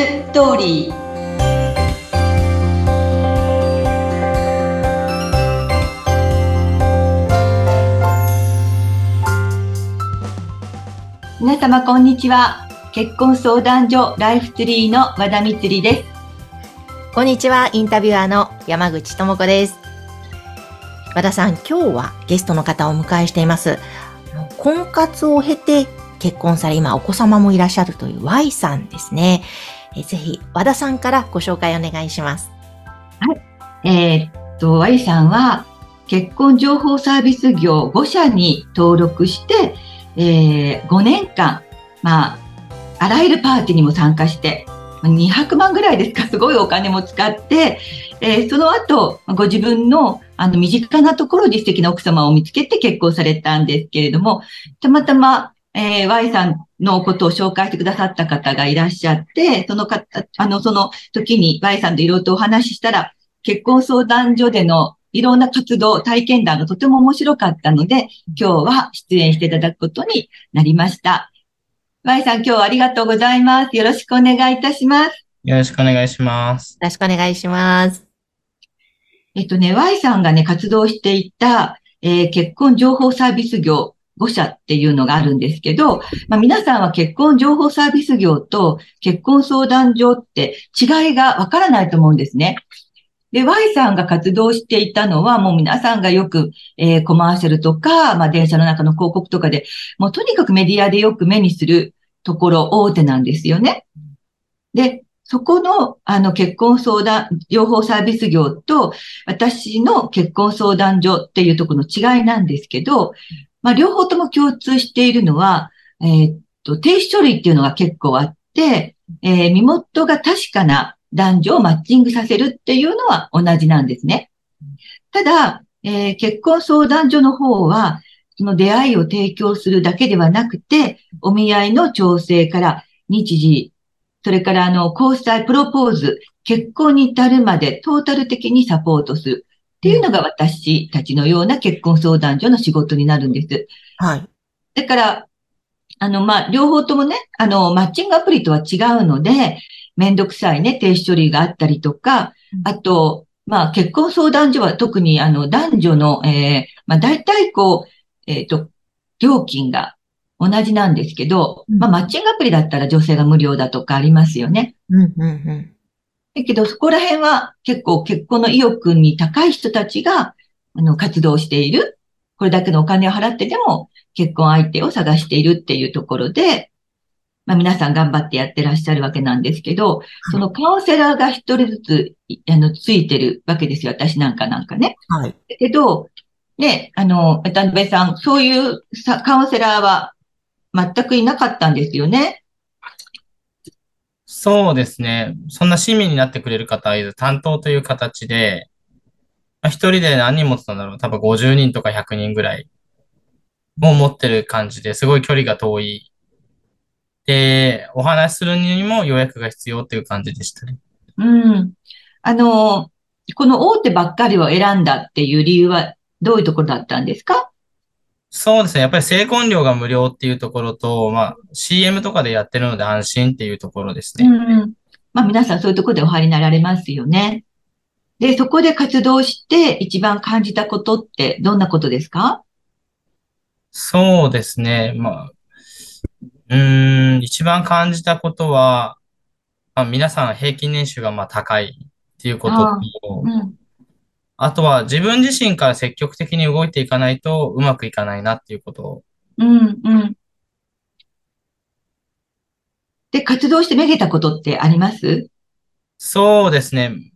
ストーリー皆様こんにちは結婚相談所ライフツリーの和田光ですこんにちはインタビュアーの山口智子です和田さん今日はゲストの方をお迎えしています婚活を経て結婚され、今お子様もいらっしゃるという Y さんですね。えぜひ、和田さんからご紹介お願いします。はい。えー、っと、Y さんは、結婚情報サービス業5社に登録して、えー、5年間、まあ、あらゆるパーティーにも参加して、200万ぐらいですか、すごいお金も使って、えー、その後、ご自分のあの身近なところで素敵な奥様を見つけて結婚されたんですけれども、たまたま、えー、Y さんのことを紹介してくださった方がいらっしゃって、その方、あの、その時に Y さんといろいろとお話ししたら、結婚相談所でのいろんな活動、体験談がとても面白かったので、今日は出演していただくことになりました。Y さん、今日はありがとうございます。よろしくお願いいたします。よろしくお願いします。よろしくお願いします。えっとね、Y さんがね、活動していた、えー、結婚情報サービス業5社っていうのがあるんですけど、まあ、皆さんは結婚情報サービス業と結婚相談所って違いがわからないと思うんですね。で、Y さんが活動していたのは、もう皆さんがよく、えー、コマーシャルとか、まあ、電車の中の広告とかで、もうとにかくメディアでよく目にするところ大手なんですよね。で、そこの、あの、結婚相談、情報サービス業と、私の結婚相談所っていうところの違いなんですけど、まあ、両方とも共通しているのは、えー、っと、停止書類っていうのが結構あって、えー、身元が確かな男女をマッチングさせるっていうのは同じなんですね。ただ、えー、結婚相談所の方は、その出会いを提供するだけではなくて、お見合いの調整から日時、それからあの、交際、プロポーズ、結婚に至るまでトータル的にサポートする。っていうのが私たちのような結婚相談所の仕事になるんです。はい。だから、あの、まあ、両方ともね、あの、マッチングアプリとは違うので、めんどくさいね、停止処理があったりとか、あと、まあ、結婚相談所は特にあの、男女の、えー、まあ、大体こう、えっ、ー、と、料金が同じなんですけど、まあ、マッチングアプリだったら女性が無料だとかありますよね。うん、うん、うん。だけど、そこら辺は結構結婚の意欲に高い人たちが、あの、活動している。これだけのお金を払ってでも結婚相手を探しているっていうところで、まあ皆さん頑張ってやってらっしゃるわけなんですけど、そのカウンセラーが一人ずつ、あの、ついてるわけですよ。私なんかなんかね。はい。だけど、ね、あの、渡辺さん、そういうカウンセラーは全くいなかったんですよね。そうですね。そんな市民になってくれる方はいる担当という形で、まあ、一人で何人持ってたんだろう多分50人とか100人ぐらいも持ってる感じですごい距離が遠い。で、お話しするにも予約が必要っていう感じでしたね。うん。あの、この大手ばっかりを選んだっていう理由はどういうところだったんですか？そうですね。やっぱり成婚料が無料っていうところと、まあ CM とかでやってるので安心っていうところですね。うん。まあ皆さんそういうところでお入りになられますよね。で、そこで活動して一番感じたことってどんなことですか？そうですね。まあ、うん、一番感じたことは、まあ、皆さん平均年収がまあ高いっていうことと、うん、あとは自分自身から積極的に動いていかないとうまくいかないなっていうことを。うん、うん。で、活動してめげたことってあります？そうですね。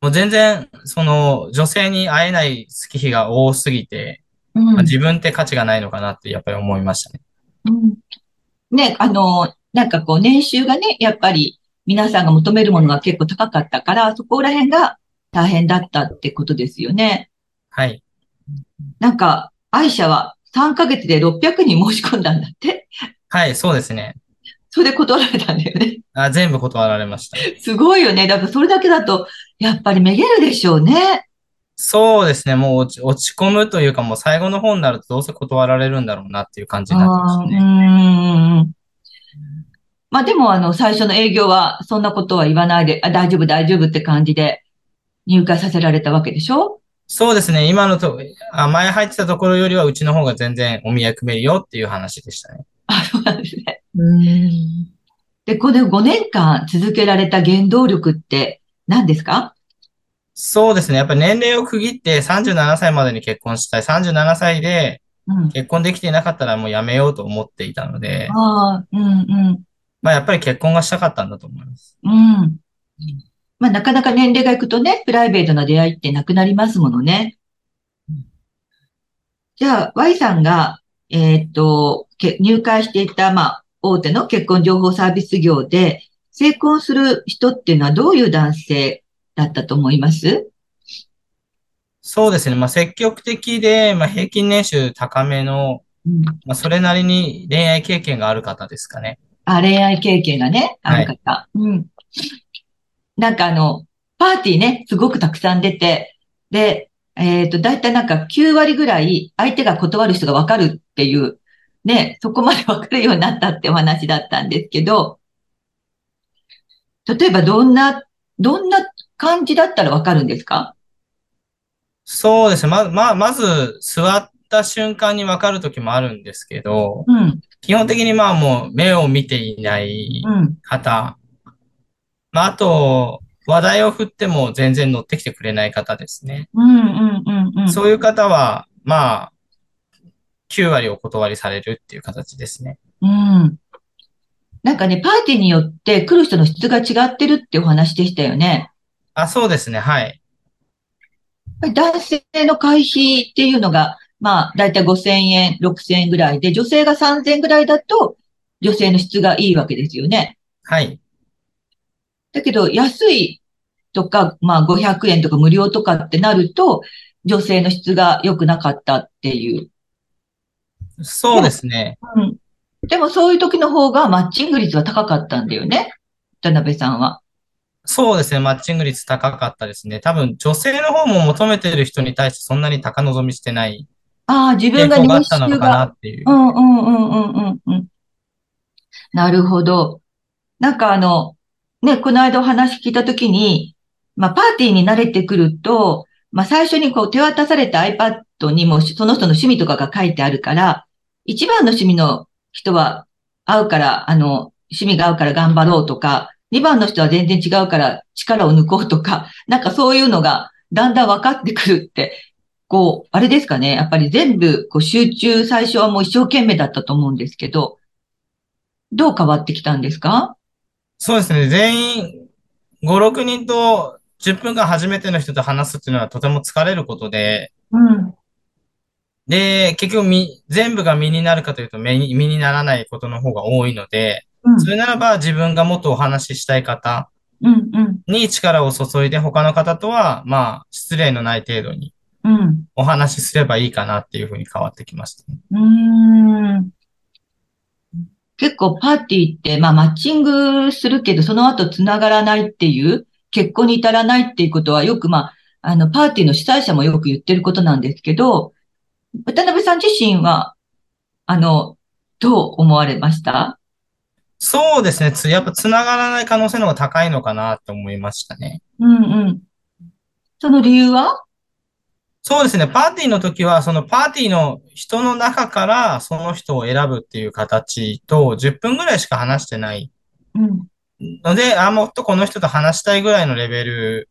もう全然、その、女性に会えない月日が多すぎて、うん、まあ、自分って価値がないのかなってやっぱり思いましたね。うん。ね、あの、なんかこう年収がね、やっぱり皆さんが求めるものが結構高かったから、そこら辺が大変だったってことですよね。はい。なんか、愛車は3ヶ月で600人申し込んだんだってはい、そうですね。それで断られたんだよね。あ、全部断られました。すごいよね。だからそれだけだと、やっぱりめげるでしょうね。そうですね。もう落ち落ち込むというか、もう最後の方になるとどうせ断られるんだろうなっていう感じになってますね。うん。まあでもあの、最初の営業はそんなことは言わないで、あ、大丈夫大丈夫って感じで入会させられたわけでしょ？そうですね。今のと、あ、前入ってたところよりはうちの方が全然お見役めるよっていう話でしたね。あ、そうなんですね。うん。で、この5年間続けられた原動力って何ですか？そうですね。やっぱり年齢を区切って37歳までに結婚したい。37歳でうん。結婚できていなかったらもうやめようと思っていたので、ああ、うんうん。まあやっぱり結婚がしたかったんだと思います。うん。まあ、なかなか年齢がいくとね、プライベートな出会いってなくなりますものね。じゃあ、Y さんが、えーっと、け入会していた、まあ、大手の結婚情報サービス業で、成婚する人っていうのはどういう男性だったと思います？そうですね。まあ積極的で、まあ平均年収高めの、うん。まあそれなりに恋愛経験がある方ですかね。あ、恋愛経験がね、ある方。うん。なんかあの、パーティーね、すごくたくさん出て、で、えっと、だいたいなんか9割ぐらい相手が断る人がわかるっていう、ね、そこまでわかるようになったってお話だったんですけど、例えばどんな、どんな感じだったらわかるんですか？そうですね。ま、まあ、まず座った瞬間にわかる時もあるんですけど、うん、基本的にまあもう目を見ていないうん、方。まああと、話題を振っても全然乗ってきてくれない方ですね。うん、うん、うん、うん。そういう方は、まあ、9割お断りされるっていう形ですね。うん。なんかね、パーティーによって来る人の質が違ってるってお話でしたよね。あ、そうですね。はい。男性の会費っていうのが、まあ、だいたい5000円、6000円ぐらいで、女性が3000円ぐらいだと、女性の質がいいわけですよね。はい。だけど、安いとか、まあ、500円とか無料とかってなると、女性の質が良くなかったっていう。そうですね。うん。でも、そういう時の方がマッチング率は高かったんだよね。田辺さんは。そうですね。マッチング率高かったですね。多分、女性の方も求めてる人に対してそんなに高望みしてないああ、自分があが年ったのかな。っていうう。んうんうんうんうんうん。なるほど。なんかあの、ね、この間お話聞いたときに、まあ、パーティーに慣れてくると、まあ、最初にこう手渡された iPad にもその人の趣味とかが書いてあるから、一番の趣味の人は合うから、あの、趣味が合うから頑張ろうとか、二番の人は全然違うから力を抜こうとか、なんかそういうのがだんだん分かってくるって、こう、あれですかね。やっぱり全部こう集中、最初はもう一生懸命だったと思うんですけど、どう変わってきたんですか？そうですね。全員、5、6人と10分間初めての人と話すっていうのはとても疲れることで、うん。で、結局み、全部が身になるかというと身に身にならないことの方が多いので、うん。それならば自分がもっとお話ししたい方。に力を注いで他の方とは、まあ、失礼のない程度にうん。お話しすればいいかなっていうふうに変わってきましたね。うーん。結構パーティーって、まあマッチングするけど、その後繋がらないっていう、結婚に至らないっていうことはよくまあ、あの、パーティーの主催者もよく言ってることなんですけど、渡辺さん自身は、あの、どう思われました？そうですね。つ、やっぱ繋がらない可能性の方が高いのかなと思いましたね。うんうん。その理由は？そうですね。パーティーの時は、そのパーティーの人の中からその人を選ぶっていう形と、10分ぐらいしか話してないうん。ので、あ、もっとこの人と話したいぐらいのレベル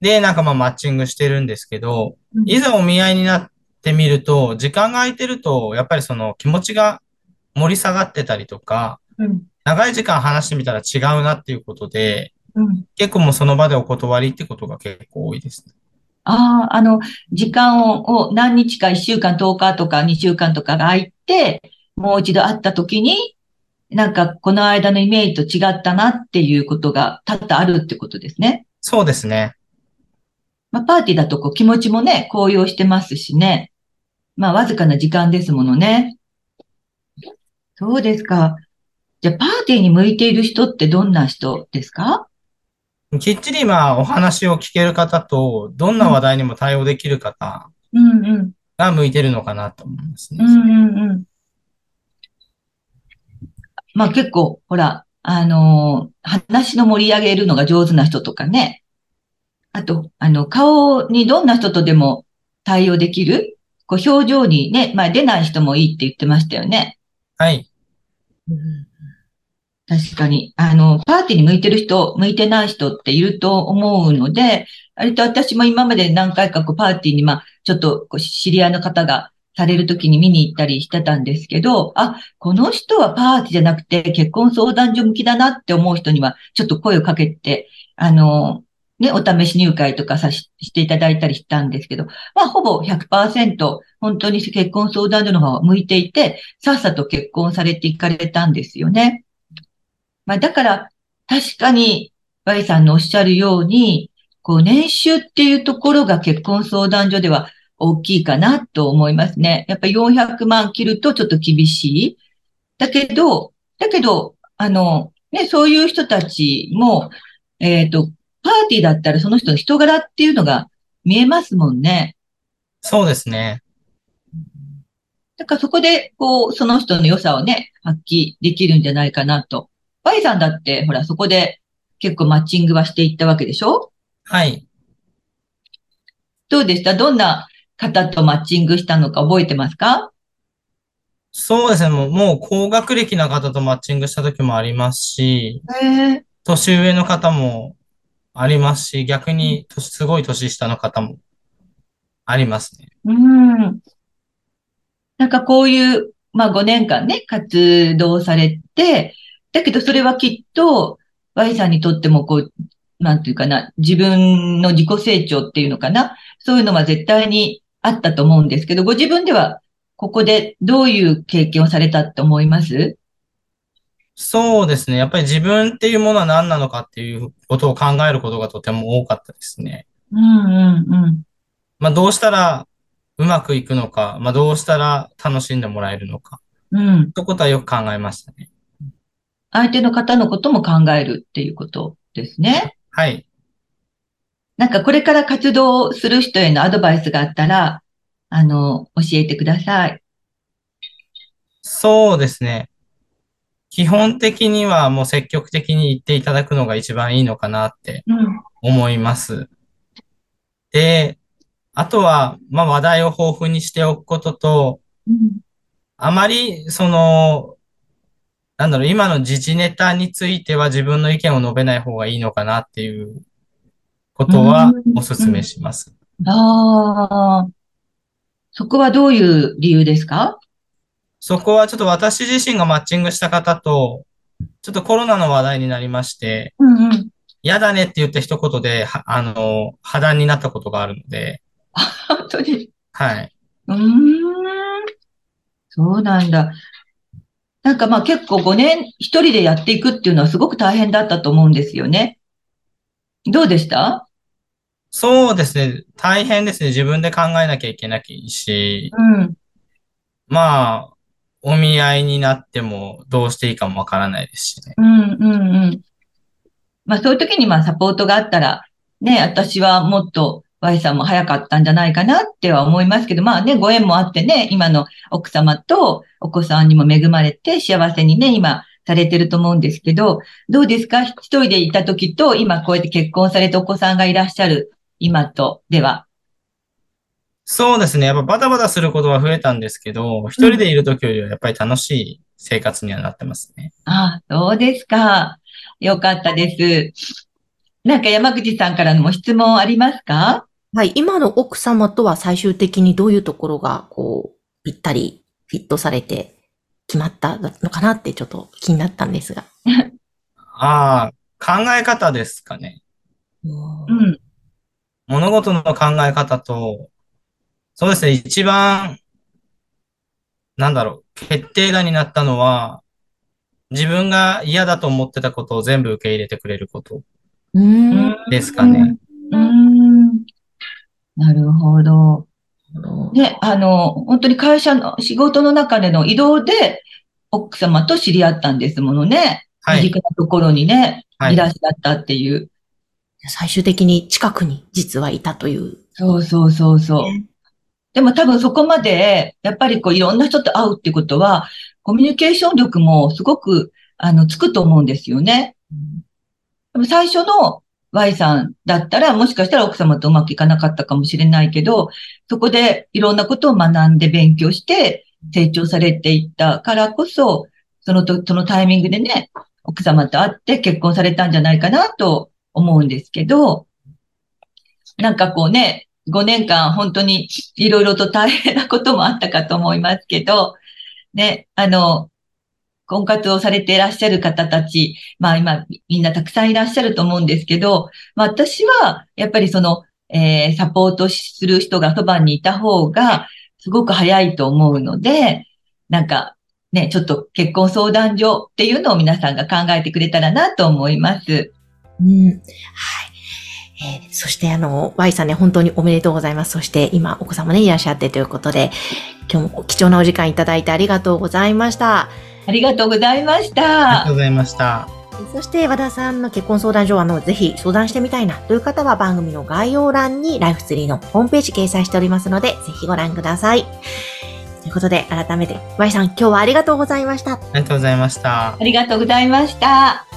で、なんかまあマッチングしてるんですけど、うんいざお見合いになってみると、時間が空いてると、やっぱりその気持ちが盛り下がってたりとか、うん。長い時間話してみたら違うなっていうことで、うん。結構もうその場でお断りってことが結構多いですね。ああ、あの、時間をを何日か1週間、10日とか2週間とかが空いて、もう一度会った時に、なんかこの間のイメージと違ったなっていうことが多々あるってことですね。そうですね。まあ、パーティーだとこう気持ちもね、高揚してますしね。まあ、わずかな時間ですものね。そうですか。じゃあ、パーティーに向いている人ってどんな人ですか？きっちりまあお話を聞ける方と、どんな話題にも対応できる方うんうん。が向いてるのかなと思いますねう。んうんうん。まあ結構、ほら、あの話の盛り上げるのが上手な人とかね。あと、あの、顔にどんな人とでも対応できる、こう表情にね、まあ出ない人もいいって言ってましたよね。はい。確かに。あの、パーティーに向いてる人、向いてない人っていると思うので、割と私も今まで何回かこうパーティーに、まあ、ちょっとこう知り合いの方がされるときに見に行ったりしてたんですけど、あ、この人はパーティーじゃなくて結婚相談所向きだなって思う人には、ちょっと声をかけて、あの、ね、お試し入会とかさしていただいたりしたんですけど、まあ、ほぼ100%本当に結婚相談所の方が向いていて、さっさと結婚されていかれたんですよね。まあ、だから、確かに、バイさんのおっしゃるように、こう、年収っていうところが結婚相談所では大きいかなと思いますね。やっぱ400万切るとちょっと厳しい。だけど、だけど、あの、ね、そういう人たちも、えっ、ー、と、パーティーだったらその人の人柄っていうのが見えますもんね。そうですね。だからそこで、こう、その人の良さをね、発揮できるんじゃないかなと。バイさんだって、ほら、そこで結構マッチングはしていったわけでしょ？はい。どうでした？どんな方とマッチングしたのか覚えてますか？そうですね。もう、もう高学歴な方とマッチングした時もありますし、年上の方もありますし、逆にすごい年下の方もありますね。うん。なんかこういう、まあ5年間ね、活動されて、だけどそれはきっと、Y さんにとってもこう、なんていうかな、自分の自己成長っていうのかな、そういうのは絶対にあったと思うんですけど、ご自分ではここでどういう経験をされたって思います？そうですね。やっぱり自分っていうものは何なのかっていうことを考えることがとても多かったですね。うんうんうん。まあどうしたらうまくいくのか、まあどうしたら楽しんでもらえるのか。うん。ということはよく考えましたね。相手の方のことも考えるっていうことですね。はい。なんかこれから活動する人へのアドバイスがあったら、あの、教えてください。そうですね。基本的にはもう積極的に言っていただくのが一番いいのかなって思います。うん、で、あとは、まあ話題を豊富にしておくことと、うん、あまり、その、なんだろう、今の時事ネタについては自分の意見を述べない方がいいのかなっていうことはお勧めします。ああ。そこはどういう理由ですか？そこはちょっと私自身がマッチングした方と、ちょっとコロナの話題になりまして、うんうん、嫌だねって言った一言で、あの、破談になったことがあるので。本当に？はい。うん。そうなんだ。なんかまあ結構5年一人でやっていくっていうのはすごく大変だったと思うんですよね。どうでした？そうですね。大変ですね。自分で考えなきゃいけないし。うん。まあ、お見合いになってもどうしていいかもわからないですしね。うんうんうん。まあそういう時にまあサポートがあったら、ね、私はもっと Y さんも早かったんじゃないかなっては思いますけど、まあね、ご縁もあってね、今の奥様とお子さんにも恵まれて幸せにね、今されてると思うんですけど、どうですか？一人でいた時と今こうやって結婚されてお子さんがいらっしゃる今とではそうですね。やっぱバタバタすることは増えたんですけど、一人でいるときよりはやっぱり楽しい生活にはなってますね。ああ、そうですか。よかったです。なんか山口さんからのも質問ありますか？はい。今の奥様とは最終的にどういうところが、こう、ぴったりフィットされて決まったのかなってちょっと気になったんですが。ああ、考え方ですかね。うん。物事の考え方と、そうですね、一番、なんだろう、決定打になったのは、自分が嫌だと思ってたことを全部受け入れてくれることですかね。うん。なるほど。ね、あの、本当に会社の仕事の中での移動で奥様と知り合ったんですものね。はい。身近なところにね、はい、いらっしゃったっていう。最終的に近くに実はいたという。そうそうそうそう。ねでも多分そこまで、やっぱりこういろんな人と会うってことは、コミュニケーション力もすごくあの、つくと思うんですよね。でも最初の Y さんだったら、もしかしたら奥様とうまくいかなかったかもしれないけど、そこでいろんなことを学んで勉強して成長されていったからこそ、そのと、そのタイミングでね、奥様と会って結婚されたんじゃないかなと思うんですけど、なんかこうね、5年間本当にいろいろと大変なこともあったかと思いますけど、ね、あの、婚活をされていらっしゃる方たち、まあ今みんなたくさんいらっしゃると思うんですけど、まあ私はやっぱりその、えー、サポートする人がそばにいた方がすごく早いと思うので、なんかね、ちょっと結婚相談所っていうのを皆さんが考えてくれたらなと思います。うん。はい。えー、そしてあの、Y さんね、本当におめでとうございます。そして今、お子様ね、いらっしゃってということで、今日も貴重なお時間いただいてありがとうございました。ありがとうございました。ありがとうございました。そして和田さんの結婚相談所は、あの、ぜひ相談してみたいなという方は番組の概要欄にライフツリーのホームページ掲載しておりますので、ぜひご覧ください。ということで、改めて、Y さん、今日はありがとうございました。ありがとうございました。ありがとうございました。